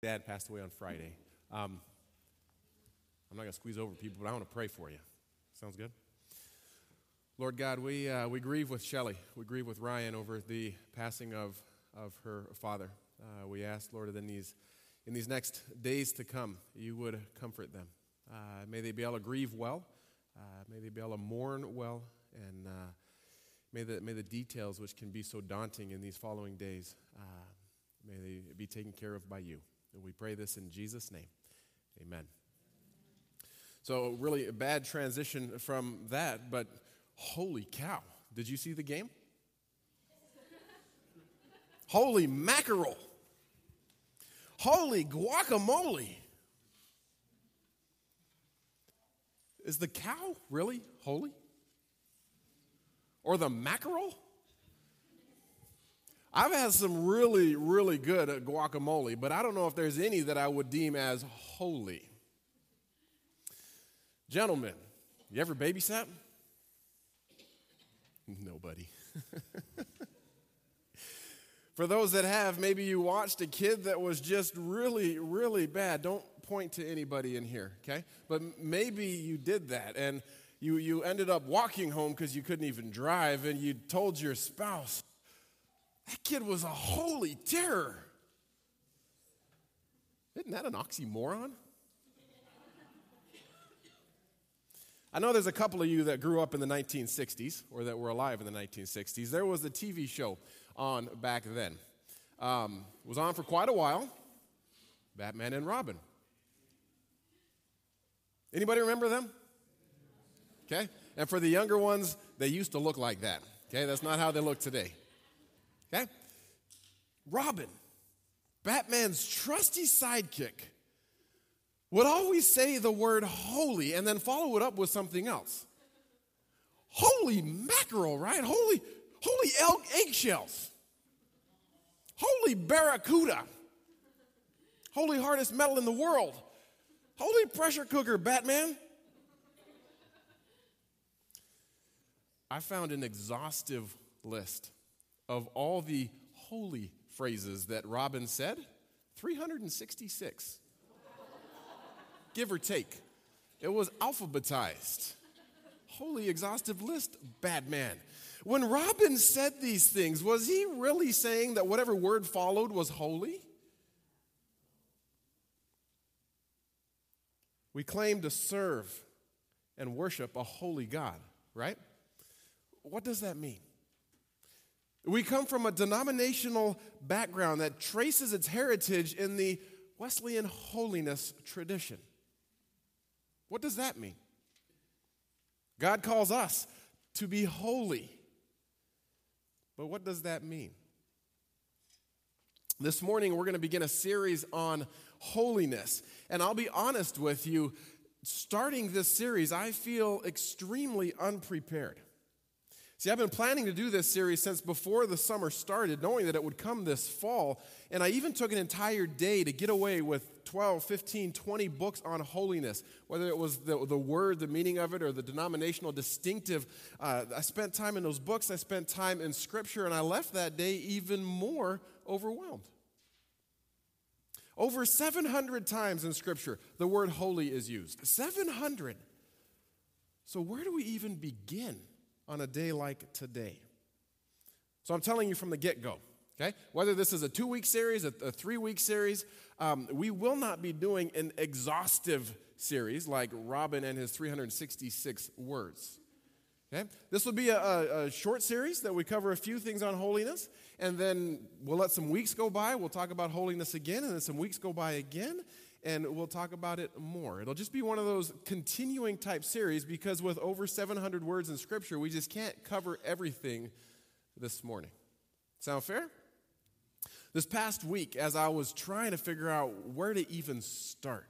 dad passed away on Friday. Um, I'm not going to squeeze over people, but I want to pray for you. Sounds good? Lord God, we, uh, we grieve with Shelly. We grieve with Ryan over the passing of, of her father. Uh, we ask, Lord, that in these, in these next days to come, you would comfort them. Uh, may they be able to grieve well. Uh, may they be able to mourn well. And uh, may, the, may the details, which can be so daunting in these following days, uh, may they be taken care of by you. We pray this in Jesus' name. Amen. So, really, a bad transition from that, but holy cow. Did you see the game? holy mackerel. Holy guacamole. Is the cow really holy? Or the mackerel? I've had some really, really good guacamole, but I don't know if there's any that I would deem as holy. Gentlemen, you ever babysat? Nobody. For those that have, maybe you watched a kid that was just really, really bad. Don't point to anybody in here, okay? But maybe you did that and you, you ended up walking home because you couldn't even drive and you told your spouse, that kid was a holy terror. Isn't that an oxymoron? I know there's a couple of you that grew up in the 1960s or that were alive in the 1960s. There was a TV show on back then. Um, was on for quite a while. Batman and Robin. Anybody remember them? Okay? And for the younger ones, they used to look like that. Okay? That's not how they look today. Okay? Robin, Batman's trusty sidekick, would always say the word holy and then follow it up with something else. Holy mackerel, right? Holy, holy elk eggshells. Holy barracuda. Holy hardest metal in the world. Holy pressure cooker, Batman. I found an exhaustive list of all the holy phrases that Robin said 366, give or take. It was alphabetized. Holy exhaustive list, Batman. When Robin said these things, was he really saying that whatever word followed was holy? We claim to serve and worship a holy God, right? What does that mean? We come from a denominational background that traces its heritage in the Wesleyan holiness tradition. What does that mean? God calls us to be holy. But what does that mean? This morning, we're going to begin a series on holiness. And I'll be honest with you, starting this series, I feel extremely unprepared. See, I've been planning to do this series since before the summer started, knowing that it would come this fall. And I even took an entire day to get away with 12, 15, 20 books on holiness, whether it was the, the word, the meaning of it, or the denominational distinctive. Uh, I spent time in those books, I spent time in scripture, and I left that day even more overwhelmed. Over 700 times in scripture, the word holy is used. 700. So, where do we even begin? On a day like today. So I'm telling you from the get go, okay? Whether this is a two week series, a, a three week series, um, we will not be doing an exhaustive series like Robin and his 366 words. Okay? This will be a, a, a, short series that we cover a few things on holiness, and then we'll let some weeks go by. We'll talk about holiness again, and then some weeks go by again, and we'll talk about it more. It'll just be one of those continuing type series because with over 700 words in Scripture, we just can't cover everything this morning. Sound fair? This past week, as I was trying to figure out where to even start,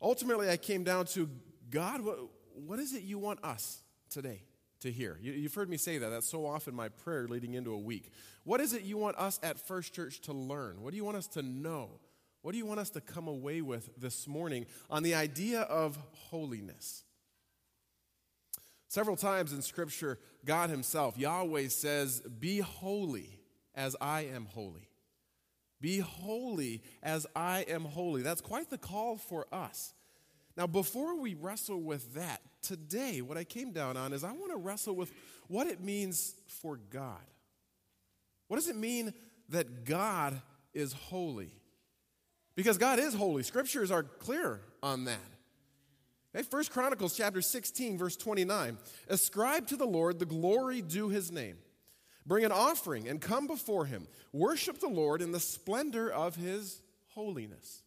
ultimately I came down to God, what, what is it you want us today to hear? You, have heard me say that. That's so often my prayer leading into a week. What is it you want us at First Church to learn? What do you want us to know? What do you want us to come away with this morning on the idea of holiness? Several times in Scripture, God Himself, Yahweh says, Be holy as I am holy. Be holy as I am holy. That's quite the call for us. Now, before we wrestle with that, today, what I came down on is I want to wrestle with what it means for God. What does it mean that God is holy? Because God is holy. Scriptures are clear on that. Okay, First Chronicles chapter 16, verse 29. Ascribe to the Lord the glory due his name. Bring an offering and come before him. Worship the Lord in the splendor of his holiness.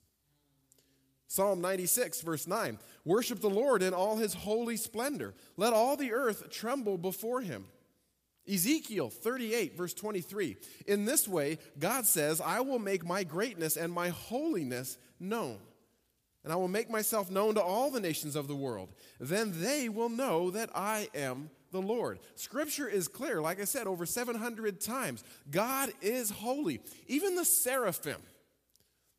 Psalm 96, verse 9 Worship the Lord in all his holy splendor. Let all the earth tremble before him. Ezekiel 38, verse 23 In this way, God says, I will make my greatness and my holiness known, and I will make myself known to all the nations of the world. Then they will know that I am the Lord. Scripture is clear, like I said, over 700 times. God is holy. Even the seraphim,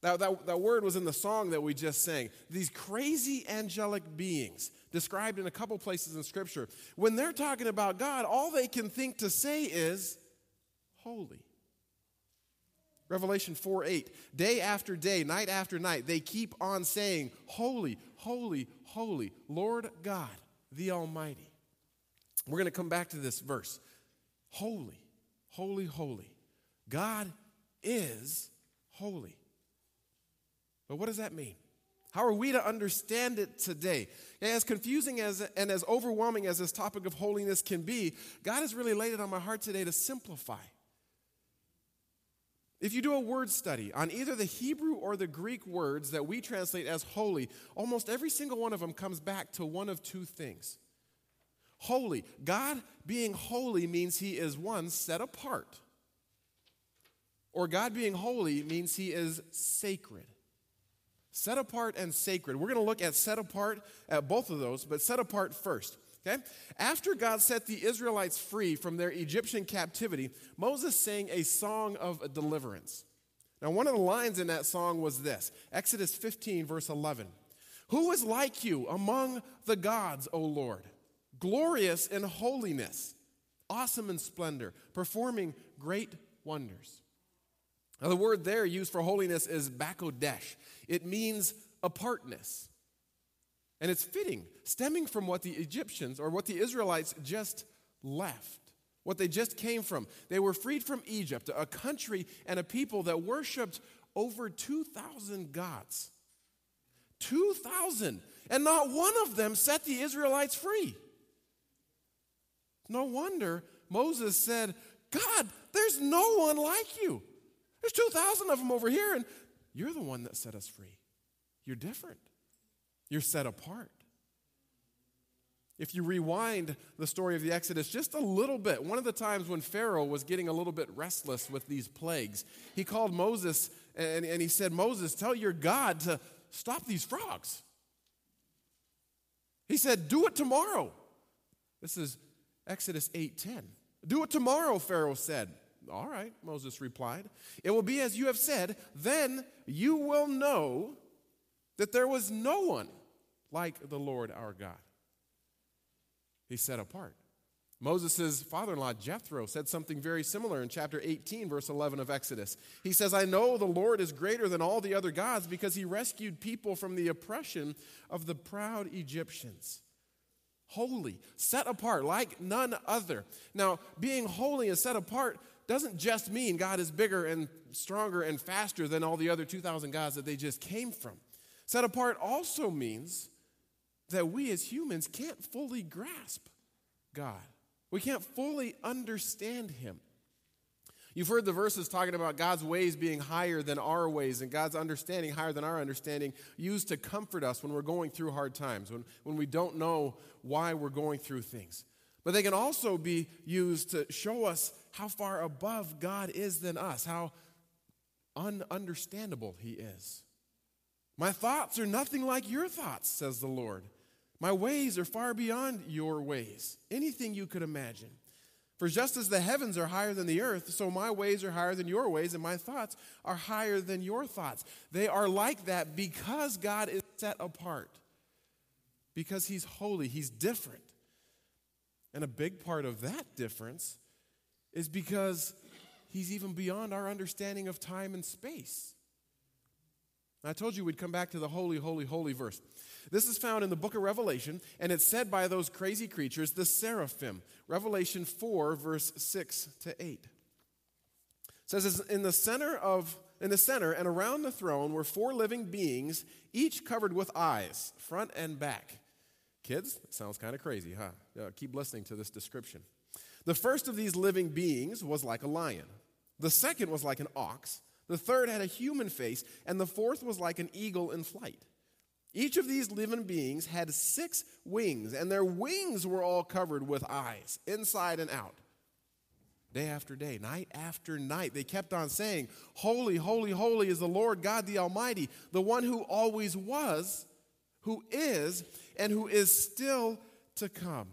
that, that, that word was in the song that we just sang. These crazy angelic beings, described in a couple places in Scripture, when they're talking about God, all they can think to say is, holy. Revelation 4 8. Day after day, night after night, they keep on saying, Holy, holy, holy, Lord God, the Almighty. We're going to come back to this verse. Holy, holy, holy. God is holy. But what does that mean? How are we to understand it today? As confusing as and as overwhelming as this topic of holiness can be, God has really laid it on my heart today to simplify. If you do a word study on either the Hebrew or the Greek words that we translate as holy, almost every single one of them comes back to one of two things. Holy. God being holy means he is one, set apart. Or God being holy means he is sacred. Set apart and sacred. We're going to look at set apart at both of those, but set apart first. Okay? After God set the Israelites free from their Egyptian captivity, Moses sang a song of deliverance. Now, one of the lines in that song was this Exodus 15, verse 11. Who is like you among the gods, O Lord? Glorious in holiness, awesome in splendor, performing great wonders. Now, the word there used for holiness is bakodesh. It means apartness. And it's fitting, stemming from what the Egyptians or what the Israelites just left, what they just came from. They were freed from Egypt, a country and a people that worshiped over 2,000 gods. 2,000. And not one of them set the Israelites free. No wonder Moses said, God, there's no one like you. There's 2,000 of them over here, and you're the one that set us free. You're different, you're set apart. If you rewind the story of the Exodus just a little bit, one of the times when Pharaoh was getting a little bit restless with these plagues, he called Moses and, and he said, Moses, tell your God to stop these frogs. He said, Do it tomorrow. This is Exodus 8:10. Do it tomorrow, Pharaoh said. All right, Moses replied. It will be as you have said, then you will know that there was no one like the Lord our God. He set apart. Moses' father in law, Jethro, said something very similar in chapter 18, verse 11 of Exodus. He says, I know the Lord is greater than all the other gods because he rescued people from the oppression of the proud Egyptians. Holy, set apart, like none other. Now, being holy and set apart doesn't just mean God is bigger and stronger and faster than all the other 2,000 gods that they just came from. Set apart also means that we as humans can't fully grasp God, we can't fully understand Him. You've heard the verses talking about God's ways being higher than our ways and God's understanding higher than our understanding, used to comfort us when we're going through hard times, when, when we don't know why we're going through things. But they can also be used to show us how far above God is than us, how ununderstandable He is. My thoughts are nothing like your thoughts, says the Lord. My ways are far beyond your ways, anything you could imagine. For just as the heavens are higher than the earth, so my ways are higher than your ways, and my thoughts are higher than your thoughts. They are like that because God is set apart, because He's holy, He's different. And a big part of that difference is because He's even beyond our understanding of time and space. I told you we'd come back to the holy, holy, holy verse. This is found in the book of Revelation, and it's said by those crazy creatures, the seraphim. Revelation 4, verse 6 to 8. It says, In the center of in the center and around the throne were four living beings, each covered with eyes, front and back. Kids, sounds kind of crazy, huh? Yeah, keep listening to this description. The first of these living beings was like a lion. The second was like an ox. The third had a human face. And the fourth was like an eagle in flight. Each of these living beings had six wings, and their wings were all covered with eyes, inside and out. Day after day, night after night, they kept on saying, Holy, holy, holy is the Lord God the Almighty, the one who always was, who is, and who is still to come.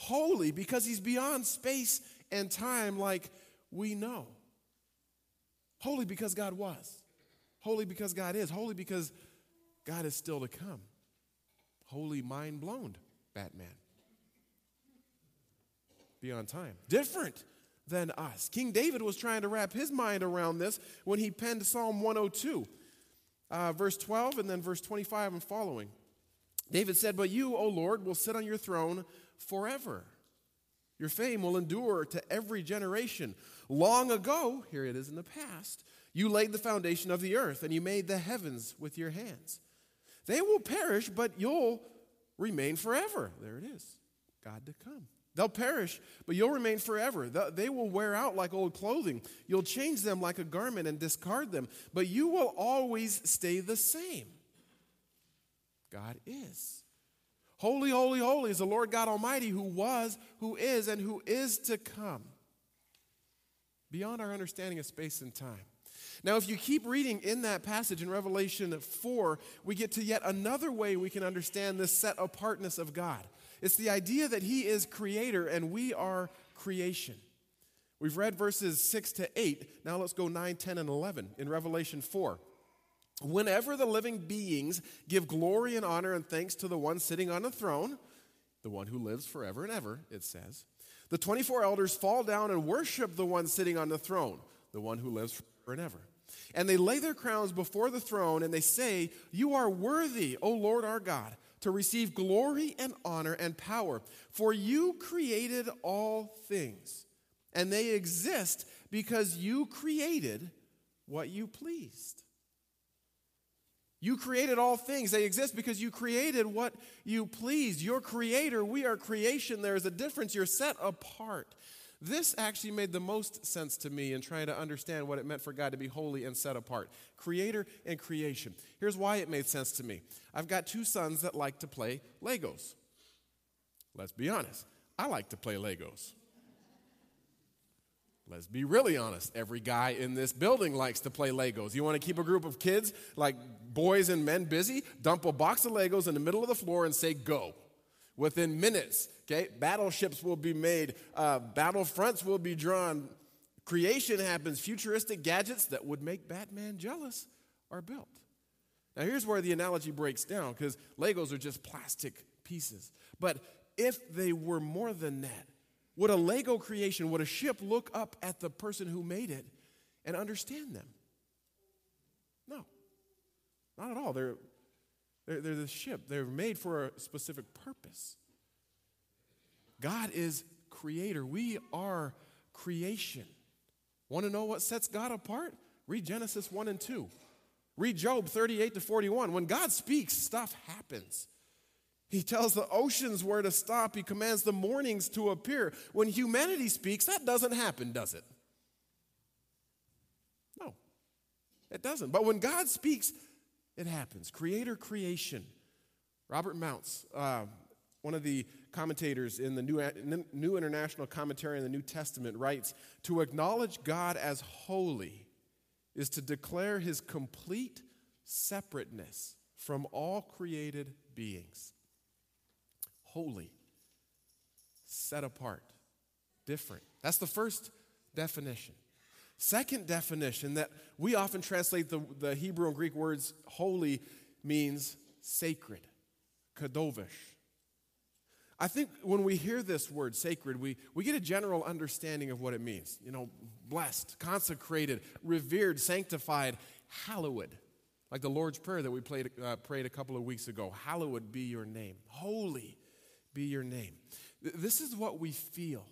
Holy because he's beyond space and time, like we know. Holy because God was. Holy because God is. Holy because God is still to come. Holy mind blown, Batman. Beyond time. Different than us. King David was trying to wrap his mind around this when he penned Psalm 102, uh, verse 12, and then verse 25 and following. David said, But you, O Lord, will sit on your throne forever. Your fame will endure to every generation. Long ago, here it is in the past, you laid the foundation of the earth and you made the heavens with your hands. They will perish, but you'll remain forever. There it is. God to come. They'll perish, but you'll remain forever. They will wear out like old clothing. You'll change them like a garment and discard them, but you will always stay the same. God is. Holy, holy, holy is the Lord God Almighty who was, who is, and who is to come. Beyond our understanding of space and time. Now, if you keep reading in that passage in Revelation 4, we get to yet another way we can understand this set apartness of God. It's the idea that He is creator and we are creation. We've read verses 6 to 8. Now let's go 9, 10, and 11 in Revelation 4. Whenever the living beings give glory and honor and thanks to the one sitting on the throne, the one who lives forever and ever, it says, the 24 elders fall down and worship the one sitting on the throne, the one who lives forever and ever. And they lay their crowns before the throne and they say, You are worthy, O Lord our God, to receive glory and honor and power, for you created all things, and they exist because you created what you pleased. You created all things. They exist because you created what you pleased. Your creator, we are creation. There is a difference. You're set apart. This actually made the most sense to me in trying to understand what it meant for God to be holy and set apart. Creator and creation. Here's why it made sense to me I've got two sons that like to play Legos. Let's be honest, I like to play Legos. Let's be really honest. Every guy in this building likes to play Legos. You want to keep a group of kids, like boys and men, busy? Dump a box of Legos in the middle of the floor and say, go. Within minutes, okay, battleships will be made, uh, battlefronts will be drawn, creation happens, futuristic gadgets that would make Batman jealous are built. Now, here's where the analogy breaks down because Legos are just plastic pieces. But if they were more than that, would a Lego creation, would a ship look up at the person who made it and understand them? No, not at all. They're, they're, they're the ship, they're made for a specific purpose. God is creator, we are creation. Want to know what sets God apart? Read Genesis 1 and 2. Read Job 38 to 41. When God speaks, stuff happens. He tells the oceans where to stop. He commands the mornings to appear. When humanity speaks, that doesn't happen, does it? No, it doesn't. But when God speaks, it happens. Creator creation. Robert Mounce, uh, one of the commentators in the New, New International Commentary on the New Testament, writes To acknowledge God as holy is to declare his complete separateness from all created beings holy, set apart, different. That's the first definition. Second definition that we often translate the, the Hebrew and Greek words holy means sacred, kadovish. I think when we hear this word sacred, we, we get a general understanding of what it means. You know, blessed, consecrated, revered, sanctified, hallowed. Like the Lord's Prayer that we played, uh, prayed a couple of weeks ago. Hallowed be your name. Holy be your name. This is what we feel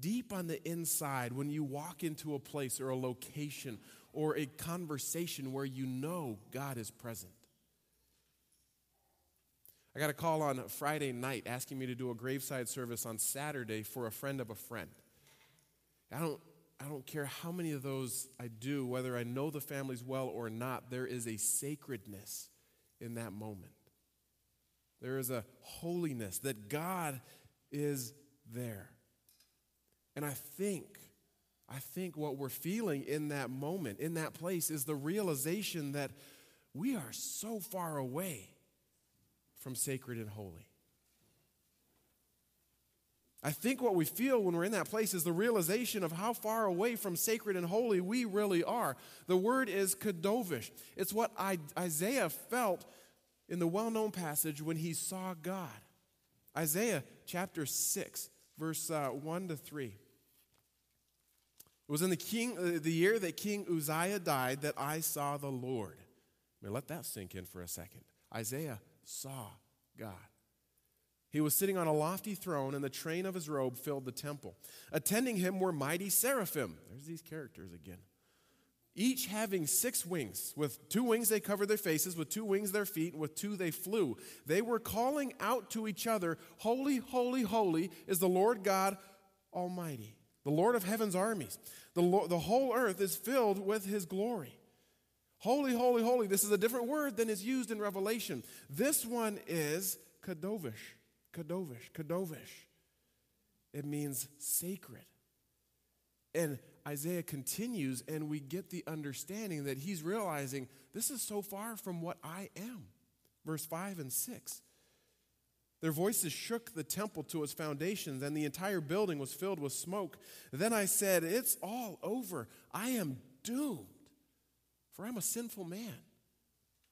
deep on the inside when you walk into a place or a location or a conversation where you know God is present. I got a call on Friday night asking me to do a graveside service on Saturday for a friend of a friend. I don't, I don't care how many of those I do, whether I know the families well or not, there is a sacredness in that moment. There is a holiness that God is there. And I think, I think what we're feeling in that moment, in that place, is the realization that we are so far away from sacred and holy. I think what we feel when we're in that place is the realization of how far away from sacred and holy we really are. The word is kadovish. It's what Isaiah felt in the well known passage when he saw God. Isaiah chapter 6, verse uh, 1 to 3. It was in the, king, uh, the year that King Uzziah died that I saw the Lord. May let that sink in for a second. Isaiah saw God. He was sitting on a lofty throne, and the train of his robe filled the temple. Attending him were mighty seraphim. There's these characters again. Each having six wings. With two wings they covered their faces, with two wings their feet, and with two they flew. They were calling out to each other, Holy, holy, holy is the Lord God Almighty, the Lord of heaven's armies. The, the whole earth is filled with his glory. Holy, holy, holy. This is a different word than is used in Revelation. This one is kadovish, kadovish, kadovish. It means sacred. And Isaiah continues, and we get the understanding that he's realizing this is so far from what I am. Verse 5 and 6. Their voices shook the temple to its foundations, and the entire building was filled with smoke. Then I said, It's all over. I am doomed for I'm a sinful man.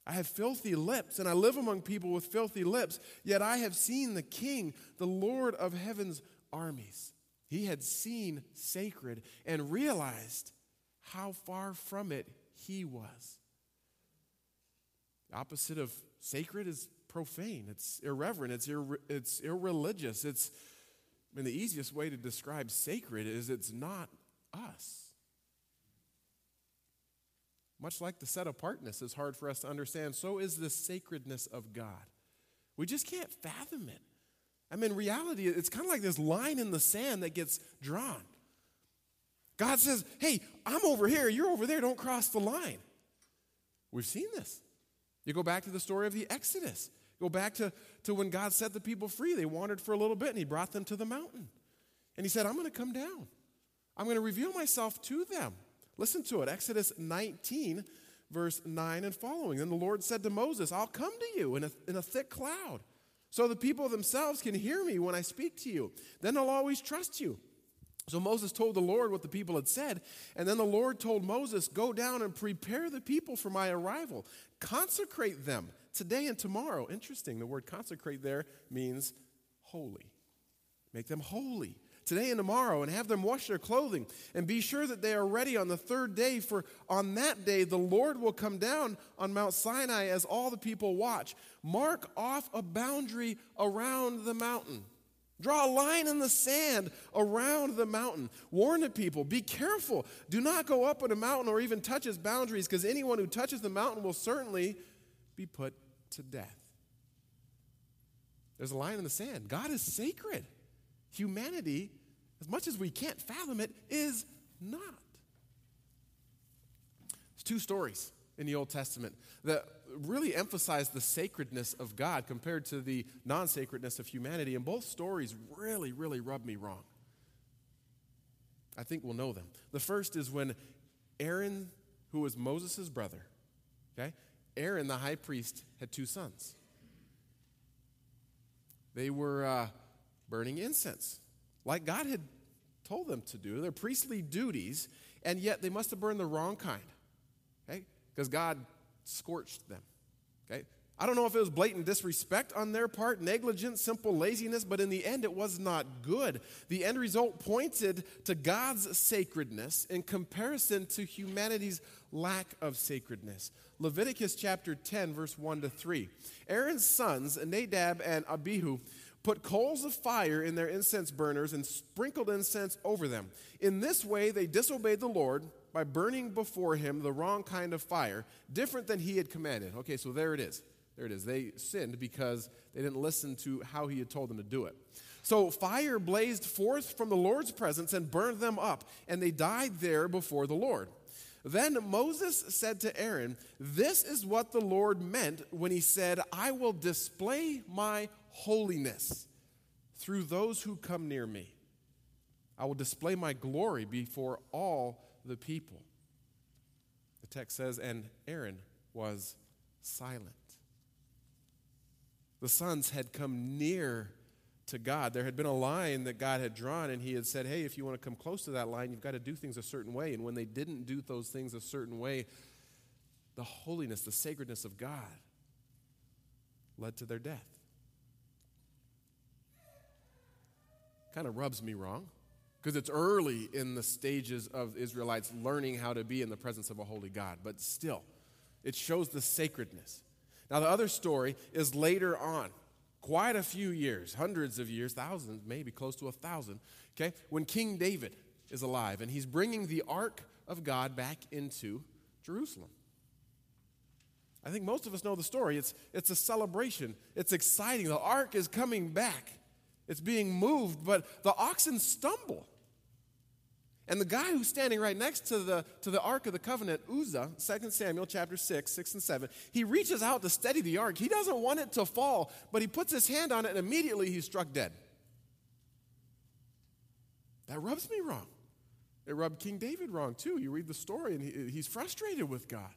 I have filthy lips, and I live among people with filthy lips, yet I have seen the King, the Lord of heaven's armies. He had seen sacred and realized how far from it he was. The opposite of sacred is profane, it's irreverent, it's, ir- it's irreligious. It's, I mean, the easiest way to describe sacred is it's not us. Much like the set apartness is hard for us to understand, so is the sacredness of God. We just can't fathom it. I mean, reality, it's kind of like this line in the sand that gets drawn. God says, Hey, I'm over here, you're over there, don't cross the line. We've seen this. You go back to the story of the Exodus. Go back to, to when God set the people free. They wandered for a little bit and He brought them to the mountain. And He said, I'm going to come down. I'm going to reveal myself to them. Listen to it Exodus 19, verse 9 and following. Then the Lord said to Moses, I'll come to you in a, in a thick cloud, so the people themselves can hear me when I speak to you. Then they'll always trust you. So Moses told the Lord what the people had said, and then the Lord told Moses, Go down and prepare the people for my arrival. Consecrate them today and tomorrow. Interesting, the word consecrate there means holy. Make them holy today and tomorrow and have them wash their clothing and be sure that they are ready on the third day for on that day the lord will come down on mount sinai as all the people watch mark off a boundary around the mountain Draw a line in the sand around the mountain. Warn the people be careful. Do not go up on a mountain or even touch its boundaries, because anyone who touches the mountain will certainly be put to death. There's a line in the sand. God is sacred humanity, as much as we can't fathom it, is not. There's two stories in the Old Testament that really emphasize the sacredness of God compared to the non sacredness of humanity, and both stories really, really rub me wrong. I think we'll know them. The first is when Aaron, who was Moses' brother, okay, Aaron, the high priest, had two sons. They were. Uh, burning incense, like God had told them to do, their priestly duties, and yet they must have burned the wrong kind, okay? Because God scorched them, okay? I don't know if it was blatant disrespect on their part, negligence, simple laziness, but in the end it was not good. The end result pointed to God's sacredness in comparison to humanity's lack of sacredness. Leviticus chapter 10, verse 1 to 3. Aaron's sons, Nadab and Abihu, put coals of fire in their incense burners and sprinkled incense over them. In this way, they disobeyed the Lord by burning before him the wrong kind of fire, different than he had commanded. Okay, so there it is. There it is. They sinned because they didn't listen to how he had told them to do it. So fire blazed forth from the Lord's presence and burned them up, and they died there before the Lord. Then Moses said to Aaron, This is what the Lord meant when he said, I will display my holiness through those who come near me. I will display my glory before all the people. The text says, And Aaron was silent. The sons had come near to God. There had been a line that God had drawn, and He had said, Hey, if you want to come close to that line, you've got to do things a certain way. And when they didn't do those things a certain way, the holiness, the sacredness of God led to their death. Kind of rubs me wrong because it's early in the stages of Israelites learning how to be in the presence of a holy God, but still, it shows the sacredness. Now, the other story is later on, quite a few years, hundreds of years, thousands, maybe close to a thousand, okay, when King David is alive and he's bringing the ark of God back into Jerusalem. I think most of us know the story. It's, it's a celebration, it's exciting. The ark is coming back, it's being moved, but the oxen stumble. And the guy who's standing right next to the, to the Ark of the Covenant, Uzzah, 2 Samuel chapter 6, 6 and 7, he reaches out to steady the ark. He doesn't want it to fall, but he puts his hand on it and immediately he's struck dead. That rubs me wrong. It rubbed King David wrong too. You read the story and he, he's frustrated with God.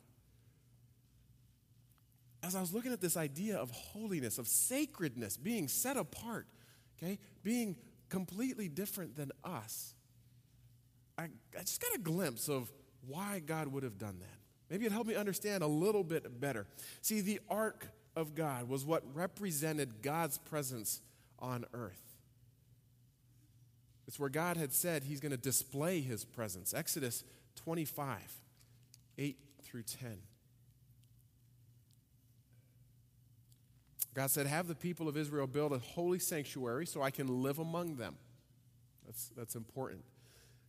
As I was looking at this idea of holiness, of sacredness, being set apart, okay, being completely different than us I, I just got a glimpse of why God would have done that. Maybe it helped me understand a little bit better. See, the ark of God was what represented God's presence on earth. It's where God had said he's going to display his presence. Exodus 25, 8 through 10. God said, Have the people of Israel build a holy sanctuary so I can live among them. That's, that's important.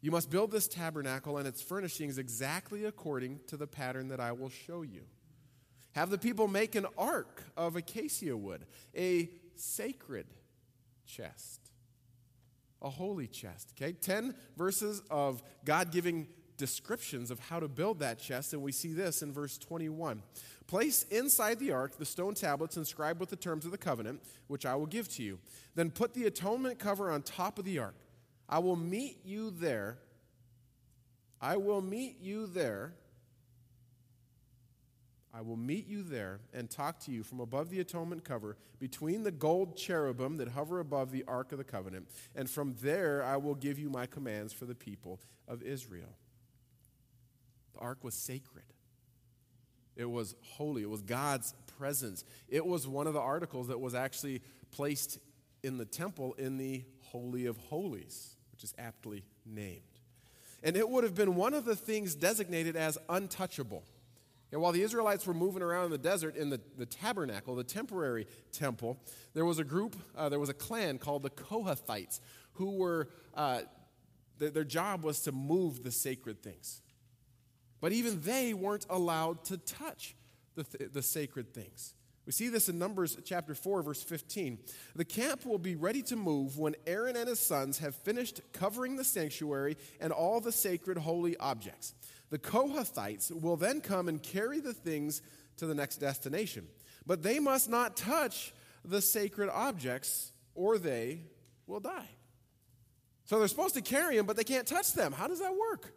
You must build this tabernacle and its furnishings exactly according to the pattern that I will show you. Have the people make an ark of acacia wood, a sacred chest, a holy chest. Okay, 10 verses of God giving descriptions of how to build that chest, and we see this in verse 21. Place inside the ark the stone tablets inscribed with the terms of the covenant, which I will give to you. Then put the atonement cover on top of the ark. I will meet you there. I will meet you there. I will meet you there and talk to you from above the atonement cover between the gold cherubim that hover above the Ark of the Covenant. And from there I will give you my commands for the people of Israel. The Ark was sacred, it was holy, it was God's presence. It was one of the articles that was actually placed in the temple in the Holy of Holies which is aptly named. And it would have been one of the things designated as untouchable. And while the Israelites were moving around in the desert in the, the tabernacle, the temporary temple, there was a group, uh, there was a clan called the Kohathites who were, uh, th- their job was to move the sacred things. But even they weren't allowed to touch the, th- the sacred things. We see this in Numbers chapter 4, verse 15. The camp will be ready to move when Aaron and his sons have finished covering the sanctuary and all the sacred holy objects. The Kohathites will then come and carry the things to the next destination. But they must not touch the sacred objects or they will die. So they're supposed to carry them, but they can't touch them. How does that work?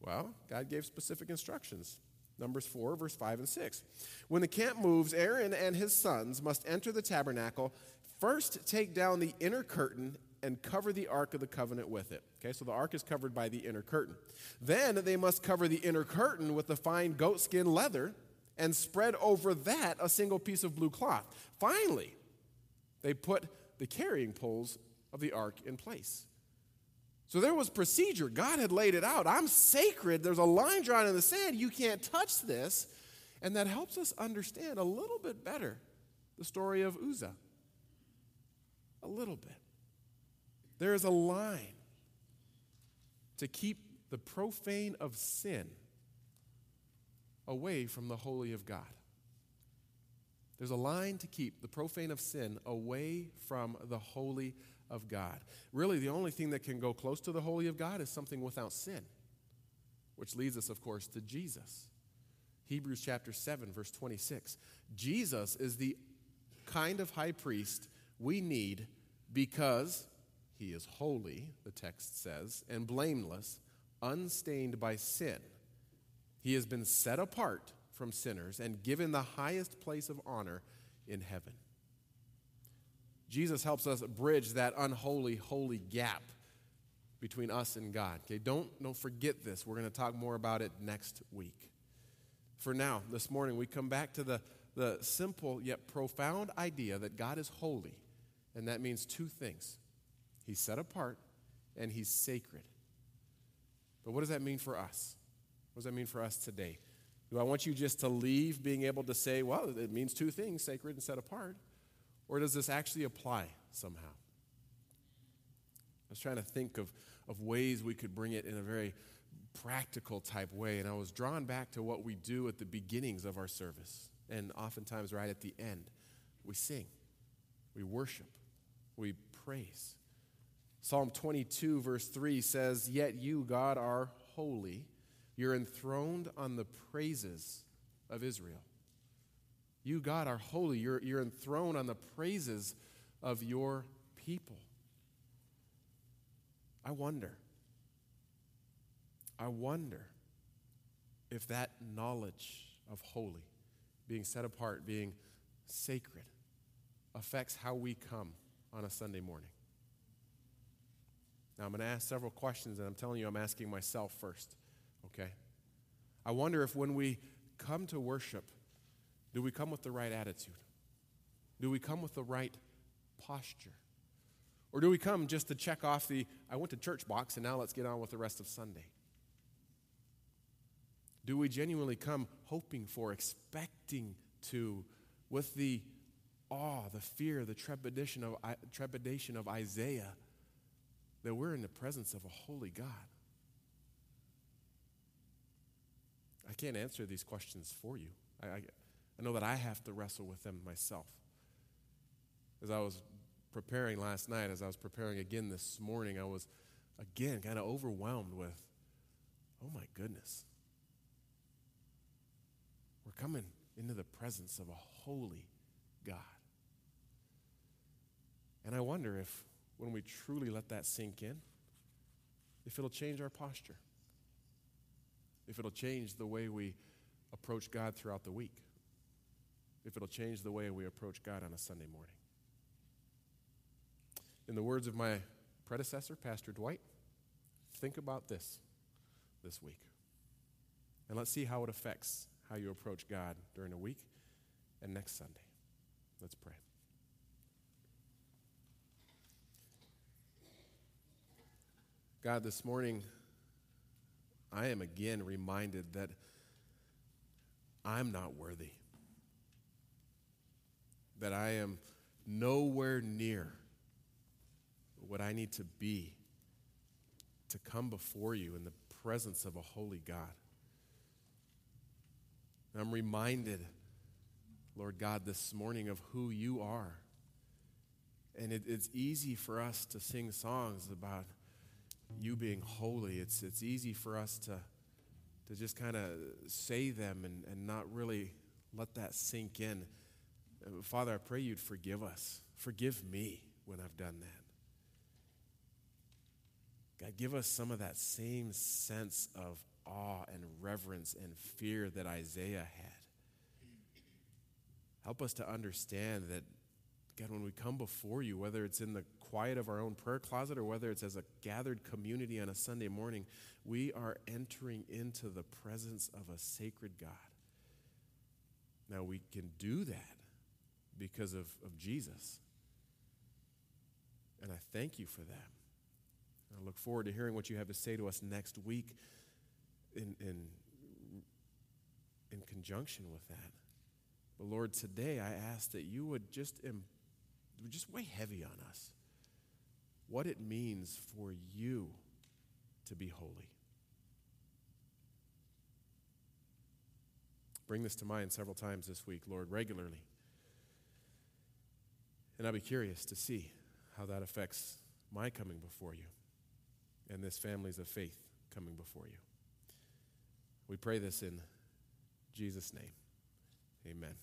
Well, God gave specific instructions. Numbers 4, verse 5 and 6. When the camp moves, Aaron and his sons must enter the tabernacle, first take down the inner curtain and cover the Ark of the Covenant with it. Okay, so the Ark is covered by the inner curtain. Then they must cover the inner curtain with the fine goatskin leather and spread over that a single piece of blue cloth. Finally, they put the carrying poles of the ark in place. So there was procedure. God had laid it out. I'm sacred. There's a line drawn in the sand. You can't touch this. And that helps us understand a little bit better the story of Uzzah. A little bit. There is a line to keep the profane of sin away from the holy of God. There's a line to keep the profane of sin away from the holy of God. Really, the only thing that can go close to the holy of God is something without sin, which leads us, of course, to Jesus. Hebrews chapter 7, verse 26. Jesus is the kind of high priest we need because he is holy, the text says, and blameless, unstained by sin. He has been set apart from sinners and given the highest place of honor in heaven. Jesus helps us bridge that unholy, holy gap between us and God. Okay, don't, don't forget this. We're going to talk more about it next week. For now, this morning, we come back to the, the simple yet profound idea that God is holy, and that means two things He's set apart and He's sacred. But what does that mean for us? What does that mean for us today? Do I want you just to leave being able to say, well, it means two things sacred and set apart? Or does this actually apply somehow? I was trying to think of, of ways we could bring it in a very practical type way, and I was drawn back to what we do at the beginnings of our service, and oftentimes right at the end. We sing, we worship, we praise. Psalm 22, verse 3 says, Yet you, God, are holy. You're enthroned on the praises of Israel. You, God, are holy. You're, you're enthroned on the praises of your people. I wonder, I wonder if that knowledge of holy, being set apart, being sacred, affects how we come on a Sunday morning. Now, I'm going to ask several questions, and I'm telling you, I'm asking myself first, okay? I wonder if when we come to worship, do we come with the right attitude? Do we come with the right posture? Or do we come just to check off the I went to church box and now let's get on with the rest of Sunday? Do we genuinely come hoping for, expecting to, with the awe, the fear, the trepidation of, trepidation of Isaiah, that we're in the presence of a holy God? I can't answer these questions for you. I, I, I know that I have to wrestle with them myself. As I was preparing last night, as I was preparing again this morning, I was again kind of overwhelmed with, oh my goodness. We're coming into the presence of a holy God. And I wonder if, when we truly let that sink in, if it'll change our posture, if it'll change the way we approach God throughout the week if it'll change the way we approach God on a Sunday morning. In the words of my predecessor, Pastor Dwight, think about this this week. And let's see how it affects how you approach God during a week and next Sunday. Let's pray. God, this morning, I am again reminded that I'm not worthy that I am nowhere near what I need to be to come before you in the presence of a holy God. And I'm reminded, Lord God, this morning of who you are. And it, it's easy for us to sing songs about you being holy. It's, it's easy for us to, to just kind of say them and, and not really let that sink in. Father, I pray you'd forgive us. Forgive me when I've done that. God, give us some of that same sense of awe and reverence and fear that Isaiah had. Help us to understand that, God, when we come before you, whether it's in the quiet of our own prayer closet or whether it's as a gathered community on a Sunday morning, we are entering into the presence of a sacred God. Now, we can do that because of, of Jesus. And I thank you for that. I look forward to hearing what you have to say to us next week in, in, in conjunction with that. But Lord, today I ask that you would just, would just weigh heavy on us what it means for you to be holy. Bring this to mind several times this week, Lord, regularly. And I'll be curious to see how that affects my coming before you and this family's of faith coming before you. We pray this in Jesus' name. Amen.